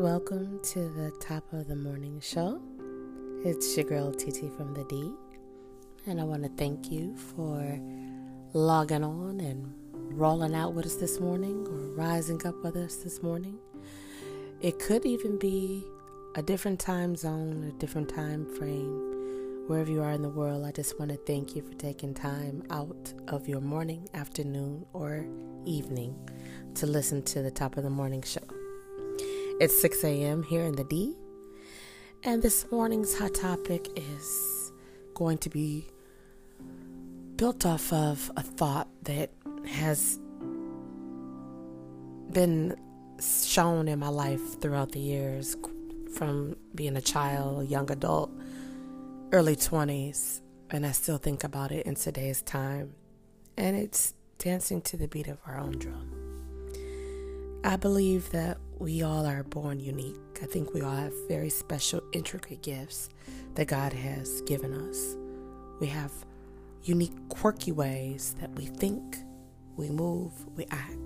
Welcome to the top of the morning show. It's your girl TT from the D, and I want to thank you for logging on and rolling out with us this morning or rising up with us this morning. It could even be a different time zone, a different time frame, wherever you are in the world. I just want to thank you for taking time out of your morning, afternoon, or evening to listen to the top of the morning show. It's 6 a.m. here in the D, and this morning's hot topic is going to be built off of a thought that has been shown in my life throughout the years from being a child, young adult, early 20s, and I still think about it in today's time. And it's dancing to the beat of our own drum. I believe that we all are born unique. I think we all have very special, intricate gifts that God has given us. We have unique, quirky ways that we think, we move, we act.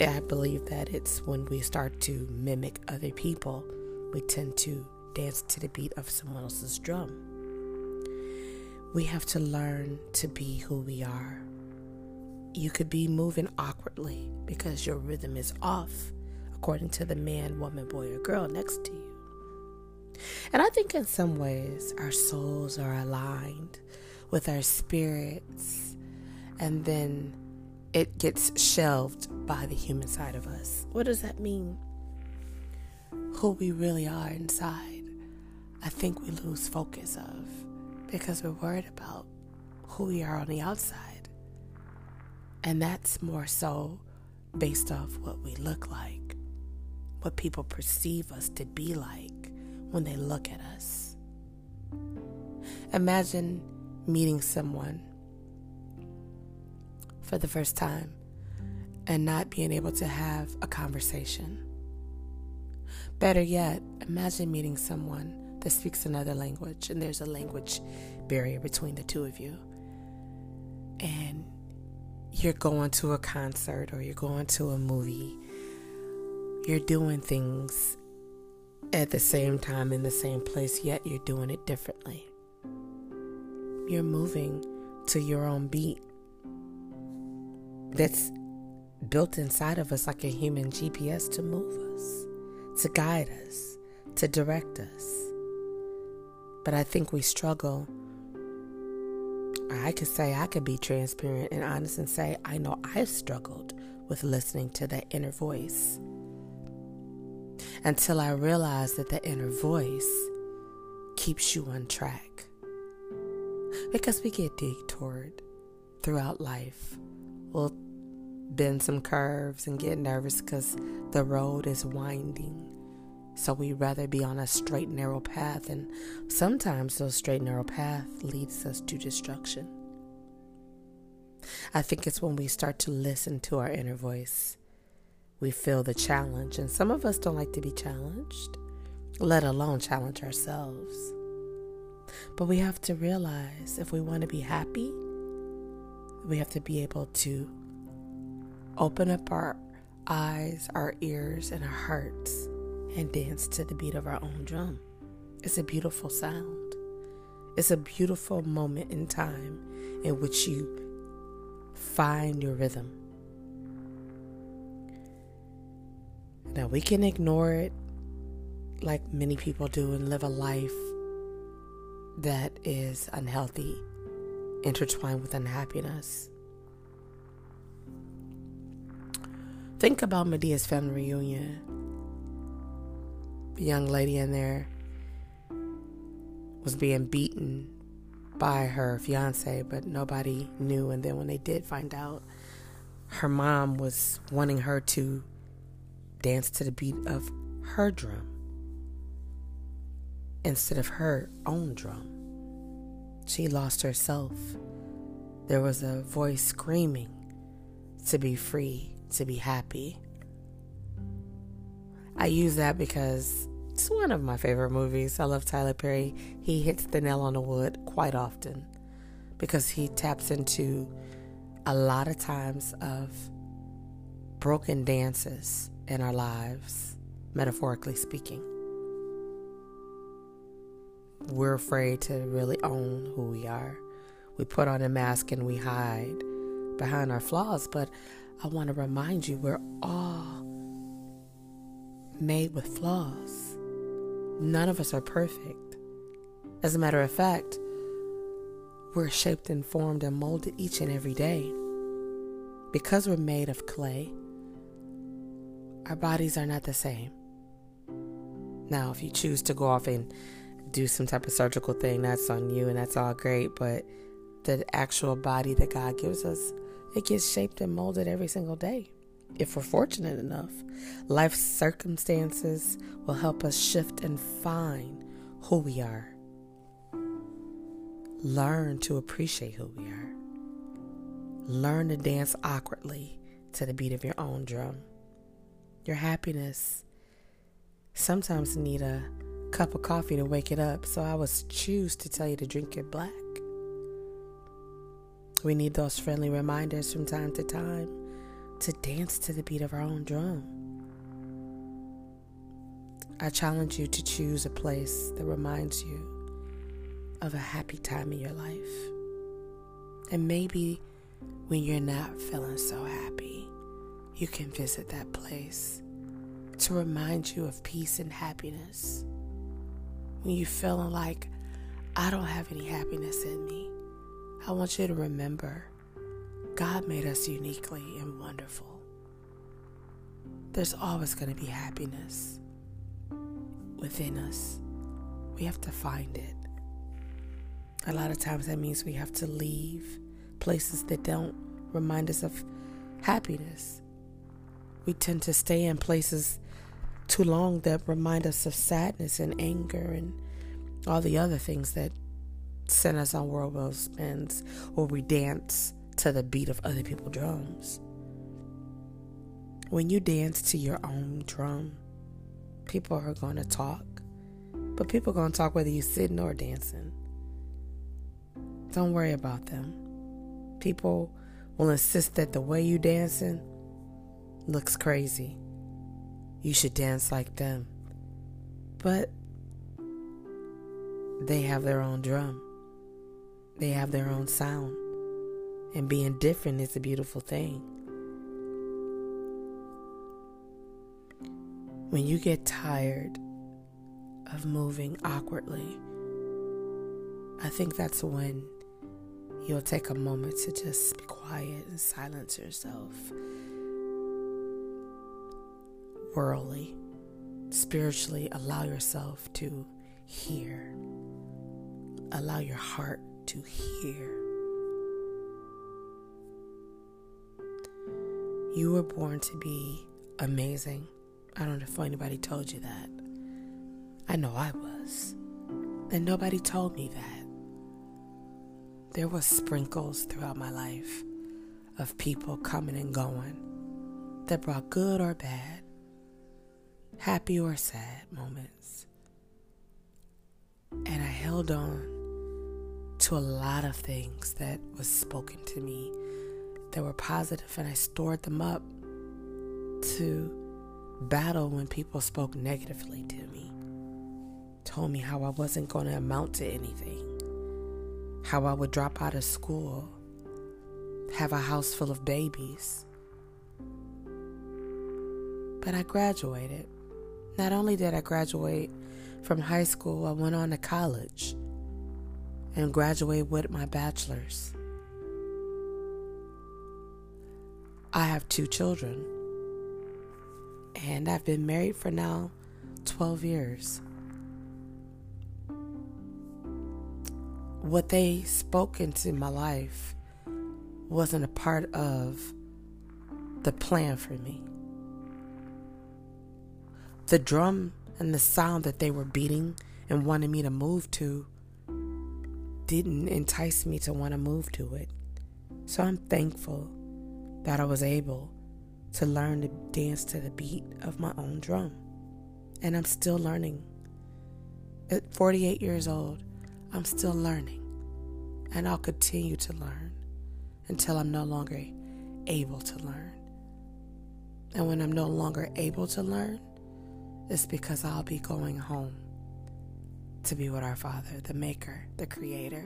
I believe that it's when we start to mimic other people, we tend to dance to the beat of someone else's drum. We have to learn to be who we are. You could be moving awkwardly because your rhythm is off according to the man, woman, boy, or girl next to you. And I think in some ways our souls are aligned with our spirits, and then it gets shelved by the human side of us. What does that mean? Who we really are inside, I think we lose focus of because we're worried about who we are on the outside. And that's more so based off what we look like what people perceive us to be like when they look at us. Imagine meeting someone for the first time and not being able to have a conversation. Better yet, imagine meeting someone that speaks another language and there's a language barrier between the two of you. And you're going to a concert or you're going to a movie you're doing things at the same time in the same place, yet you're doing it differently. You're moving to your own beat that's built inside of us like a human GPS to move us, to guide us, to direct us. But I think we struggle. I could say I could be transparent and honest and say I know I've struggled with listening to that inner voice until I realized that the inner voice keeps you on track. Because we get detoured throughout life. We'll bend some curves and get nervous because the road is winding. So we'd rather be on a straight, narrow path, and sometimes those straight, narrow path leads us to destruction. I think it's when we start to listen to our inner voice we feel the challenge. And some of us don't like to be challenged, let alone challenge ourselves. But we have to realize if we want to be happy, we have to be able to open up our eyes, our ears, and our hearts and dance to the beat of our own drum. It's a beautiful sound. It's a beautiful moment in time in which you find your rhythm. Now, we can ignore it like many people do and live a life that is unhealthy, intertwined with unhappiness. Think about Madea's family reunion. The young lady in there was being beaten by her fiance, but nobody knew. And then when they did find out, her mom was wanting her to dance to the beat of her drum instead of her own drum. She lost herself. There was a voice screaming to be free, to be happy. I use that because it's one of my favorite movies. I love Tyler Perry. He hits the nail on the wood quite often because he taps into a lot of times of broken dances in our lives metaphorically speaking. We're afraid to really own who we are. We put on a mask and we hide behind our flaws, but I want to remind you we're all made with flaws. None of us are perfect. As a matter of fact, we're shaped and formed and molded each and every day. Because we're made of clay, our bodies are not the same. Now, if you choose to go off and do some type of surgical thing, that's on you and that's all great, but the actual body that God gives us, it gets shaped and molded every single day. If we're fortunate enough, life circumstances will help us shift and find who we are Learn to appreciate who we are. Learn to dance awkwardly to the beat of your own drum. Your happiness sometimes need a cup of coffee to wake it up, so I would choose to tell you to drink it black. We need those friendly reminders from time to time to dance to the beat of our own drum. I challenge you to choose a place that reminds you of a happy time in your life. And maybe when you're not feeling so happy, you can visit that place to remind you of peace and happiness. When you're feeling like, I don't have any happiness in me, I want you to remember God made us uniquely and wonderful. There's always going to be happiness within us. We have to find it. A lot of times that means we have to leave places that don't remind us of happiness. We tend to stay in places too long that remind us of sadness and anger and all the other things that send us on whirlwind spins or we dance to the beat of other people's drums. When you dance to your own drum, people are going to talk. But people are going to talk whether you're sitting or dancing. Don't worry about them. People will insist that the way you dancing looks crazy. You should dance like them. But they have their own drum. They have their own sound. And being different is a beautiful thing. When you get tired of moving awkwardly, I think that's when you'll take a moment to just be quiet and silence yourself. Worldly, spiritually, allow yourself to hear. Allow your heart to hear. You were born to be amazing. I don't know if anybody told you that. I know I was. And nobody told me that there was sprinkles throughout my life of people coming and going that brought good or bad, happy or sad moments. And I held on to a lot of things that was spoken to me that were positive and I stored them up to battle when people spoke negatively to me. Told me how I wasn't going to amount to anything how I would drop out of school, have a house full of babies. But I graduated. Not only did I graduate from high school, I went on to college and graduated with my bachelor's. I have two children, and I've been married for now 12 years. what they spoke into my life wasn't a part of the plan for me. The drum and the sound that they were beating and wanted me to move to didn't entice me to want to move to it. So I'm thankful that I was able to learn to dance to the beat of my own drum. And I'm still learning. At 48 years old, I'm still learning. And I'll continue to learn until I'm no longer able to learn. And when I'm no longer able to learn, is because I'll be going home to be with our Father, the Maker, the Creator.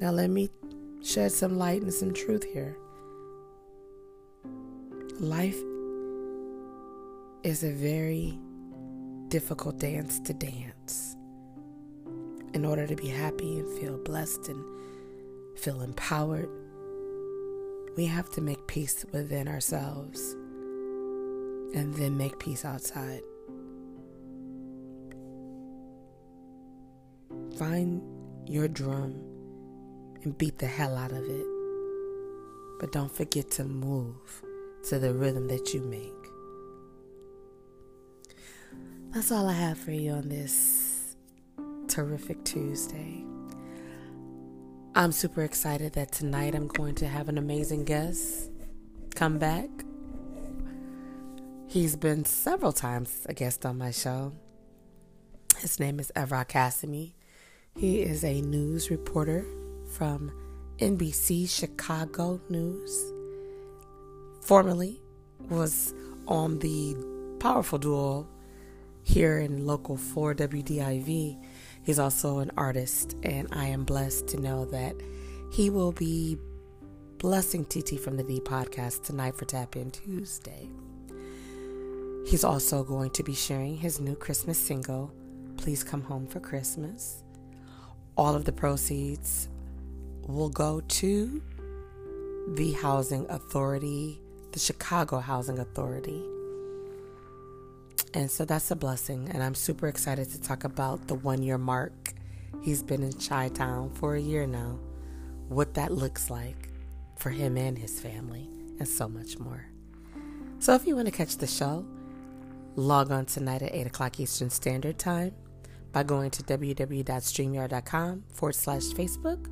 Now, let me shed some light and some truth here. Life is a very difficult dance to dance. In order to be happy and feel blessed and feel empowered, we have to make peace within ourselves and then make peace outside. Find your drum and beat the hell out of it. But don't forget to move to the rhythm that you make. That's all I have for you on this terrific Tuesday. I'm super excited that tonight I'm going to have an amazing guest come back. He's been several times a guest on my show. His name is Evrod Cassimy. He is a news reporter from NBC Chicago News. Formerly was on the powerful duo here in local 4 WDIV. He's also an artist, and I am blessed to know that he will be blessing TT from the D podcast tonight for Tap In Tuesday. He's also going to be sharing his new Christmas single, Please Come Home for Christmas. All of the proceeds will go to the Housing Authority, the Chicago Housing Authority. And so that's a blessing. And I'm super excited to talk about the one year mark. He's been in Chi Town for a year now, what that looks like for him and his family, and so much more. So if you want to catch the show, log on tonight at 8 o'clock Eastern Standard Time by going to www.streamyard.com forward slash Facebook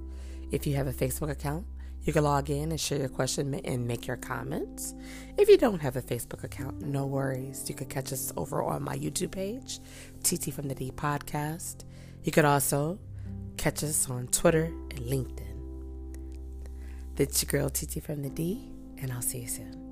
if you have a Facebook account, you can log in and share your question and make your comments. If you don't have a Facebook account, no worries. You could catch us over on my YouTube page, TT from the D Podcast. You could also catch us on Twitter and LinkedIn. That's your girl, TT from the D, and I'll see you soon.